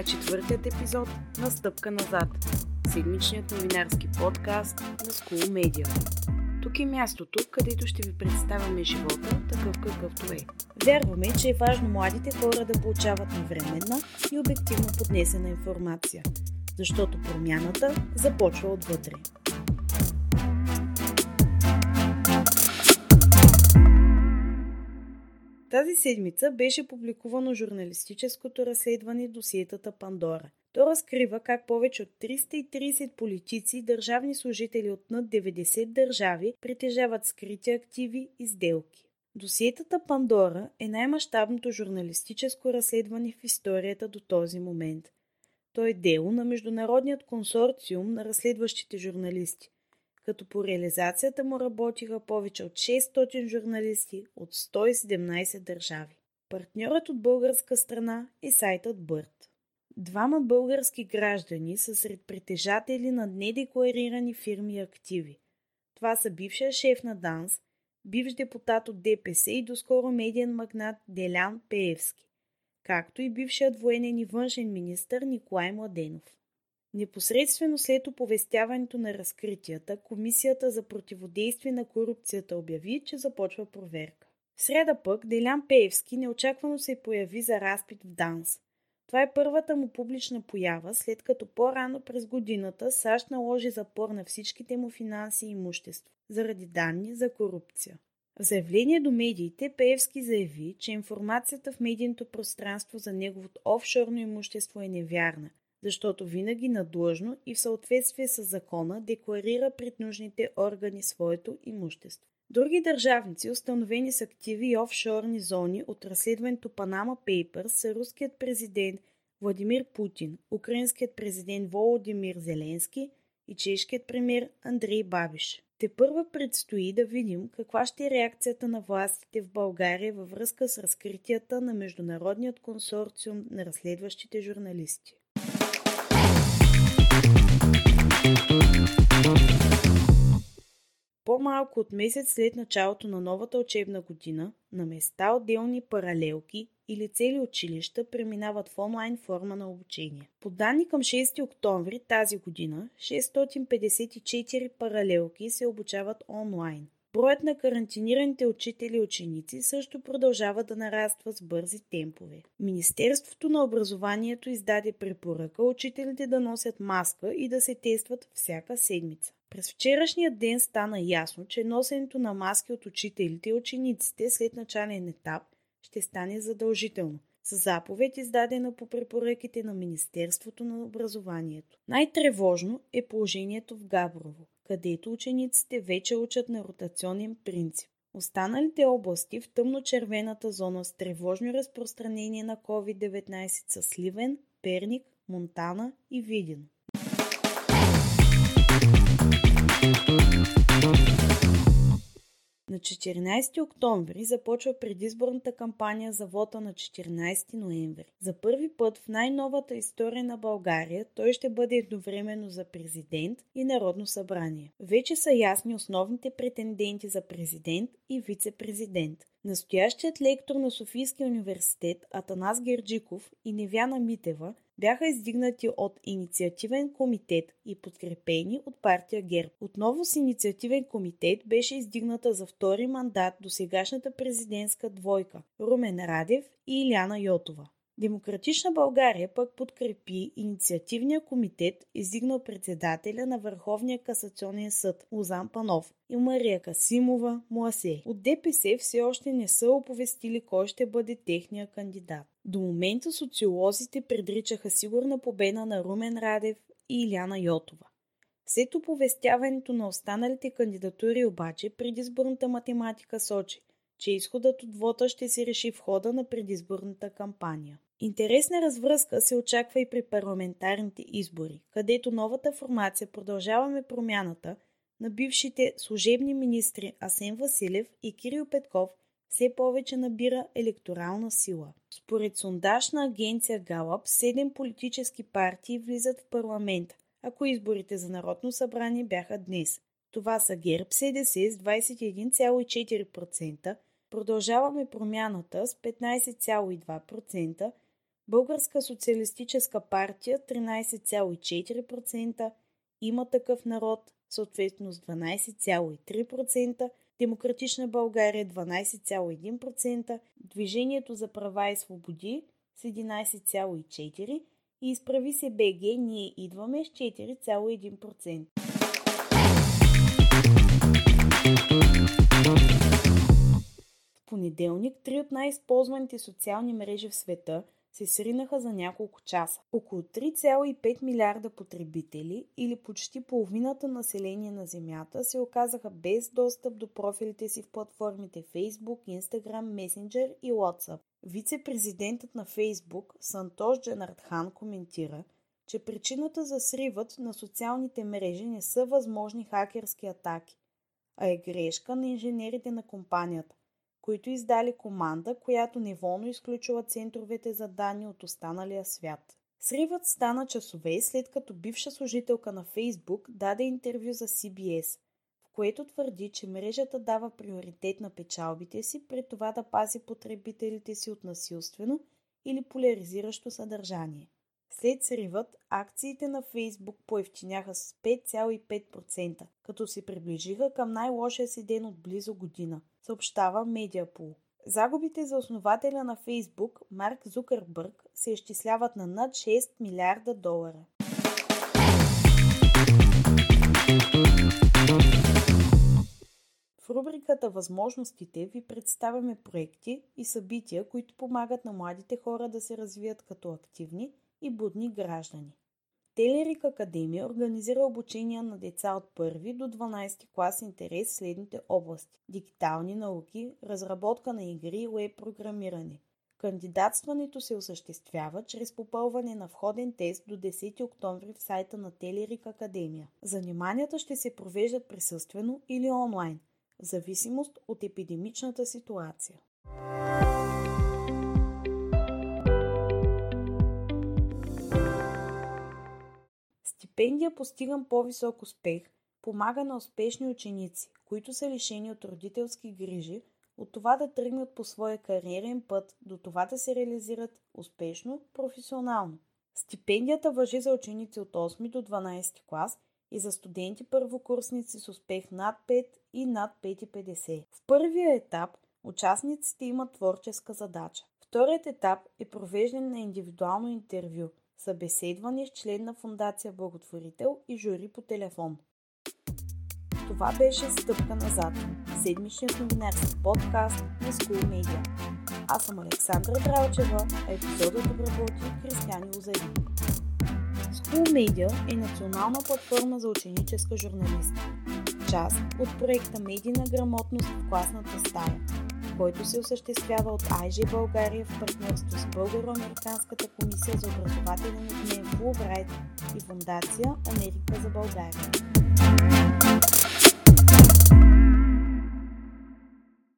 Е четвъртият епизод на Стъпка назад, седмичният новинарски подкаст на School Media. Тук е мястото, където ще ви представяме живота такъв какъвто е. Вярваме, че е важно младите хора да получават навременна и обективно поднесена информация, защото промяната започва отвътре. Тази седмица беше публикувано журналистическото разследване досиетата Пандора. То разкрива как повече от 330 политици и държавни служители от над 90 държави притежават скрити активи и сделки. Досиетата Пандора е най-мащабното журналистическо разследване в историята до този момент. То е дело на Международният консорциум на разследващите журналисти – като по реализацията му работиха повече от 600 журналисти от 117 държави. Партньорът от българска страна е сайтът Бърт. Двама български граждани са сред притежатели на недекларирани фирми и активи. Това са бившия шеф на ДАНС, бивш депутат от ДПС и доскоро медиен магнат Делян Пеевски, както и бившият военен и външен министр Николай Младенов. Непосредствено след оповестяването на разкритията, Комисията за противодействие на корупцията обяви, че започва проверка. В среда пък Делян Пеевски неочаквано се появи за разпит в ДАНС. Това е първата му публична поява, след като по-рано през годината САЩ наложи запор на всичките му финанси и имущество, заради данни за корупция. В заявление до медиите Пеевски заяви, че информацията в медийното пространство за неговото офшорно имущество е невярна защото винаги надлъжно и в съответствие с закона декларира пред нужните органи своето имущество. Други държавници, установени с активи и офшорни зони от разследването Panama Papers са руският президент Владимир Путин, украинският президент Володимир Зеленски и чешкият премьер Андрей Бабиш. Те първа предстои да видим каква ще е реакцията на властите в България във връзка с разкритията на Международният консорциум на разследващите журналисти. По-малко от месец след началото на новата учебна година, на места отделни паралелки или цели училища преминават в онлайн форма на обучение. По данни към 6 октомври тази година, 654 паралелки се обучават онлайн. Броят на карантинираните учители и ученици също продължава да нараства с бързи темпове. Министерството на образованието издаде препоръка учителите да носят маска и да се тестват всяка седмица. През вчерашния ден стана ясно, че носенето на маски от учителите и учениците след начален етап ще стане задължително с заповед издадена по препоръките на Министерството на образованието. Най-тревожно е положението в Габрово където учениците вече учат на ротационен принцип. Останалите области в тъмно-червената зона с тревожно разпространение на COVID-19 са Сливен, Перник, Монтана и Видин. 14 октомври започва предизборната кампания за вота на 14 ноември. За първи път в най-новата история на България той ще бъде едновременно за президент и Народно събрание. Вече са ясни основните претенденти за президент и вице-президент. Настоящият лектор на Софийския университет Атанас Герджиков и Невяна Митева бяха издигнати от инициативен комитет и подкрепени от партия ГЕРБ. Отново с инициативен комитет беше издигната за втори мандат до сегашната президентска двойка Румен Радев и Иляна Йотова. Демократична България пък подкрепи инициативния комитет, издигнал председателя на Върховния касационен съд Озан Панов и Мария Касимова Муасе. От ДПС все още не са оповестили кой ще бъде техния кандидат. До момента социолозите предричаха сигурна победа на Румен Радев и Иляна Йотова. След оповестяването на останалите кандидатури обаче предизборната математика сочи, че изходът от вота ще се реши в хода на предизборната кампания. Интересна развръзка се очаква и при парламентарните избори, където новата формация Продължаваме промяната на бившите служебни министри Асен Василев и Кирил Петков все повече набира електорална сила. Според сондаж на агенция Галап, 7 политически партии влизат в парламента, ако изборите за Народно събрание бяха днес. Това са ГЕРБ СДС с 21,4%, Продължаваме промяната с 15,2%, Българска социалистическа партия 13,4%, има такъв народ съответно с 12,3%, Демократична България 12,1%, Движението за права и свободи с 11,4% и изправи се БГ, ние идваме с 4,1%. В понеделник три от най-използваните социални мрежи в света – се сринаха за няколко часа. Около 3,5 милиарда потребители или почти половината население на Земята се оказаха без достъп до профилите си в платформите Facebook, Instagram, Messenger и WhatsApp. Вице-президентът на Facebook Сантош Джанартхан коментира, че причината за сривът на социалните мрежи не са възможни хакерски атаки, а е грешка на инженерите на компанията които издали команда, която неволно изключва центровете за данни от останалия свят. Сривът стана часове след като бивша служителка на Фейсбук даде интервю за CBS, в което твърди, че мрежата дава приоритет на печалбите си при това да пази потребителите си от насилствено или поляризиращо съдържание. След сривът, акциите на Фейсбук поевтиняха с 5,5%, като се приближиха към най-лошия си ден от близо година, съобщава Медиапул. Загубите за основателя на Фейсбук, Марк Зукърбърг, се изчисляват на над 6 милиарда долара. В рубриката Възможностите ви представяме проекти и събития, които помагат на младите хора да се развият като активни и будни граждани. Телерик Академия организира обучения на деца от 1 до 12 клас интерес в следните области – дигитални науки, разработка на игри и веб програмиране. Кандидатстването се осъществява чрез попълване на входен тест до 10 октомври в сайта на Телерик Академия. Заниманията ще се провеждат присъствено или онлайн, в зависимост от епидемичната ситуация. Стипендия постигам по-висок успех помага на успешни ученици, които са лишени от родителски грижи, от това да тръгнат по своя кариерен път до това да се реализират успешно професионално. Стипендията въжи за ученици от 8 до 12 клас и за студенти първокурсници с успех над 5 и над 5,50. В първия етап участниците имат творческа задача. Вторият етап е провеждане на индивидуално интервю – събеседване с член на Фундация Благотворител и жури по телефон. Това беше Стъпка назад, седмичният новинарски подкаст на School Media. Аз съм Александра Дралчева, а епизодът обработи Християни Лозари. School Media е национална платформа за ученическа журналистика, част от проекта Медийна грамотност в класната стая – който се осъществява от IG България в партньорство с Българо-Американската комисия за образователен обмен Фулбрайт и Фундация Америка за България.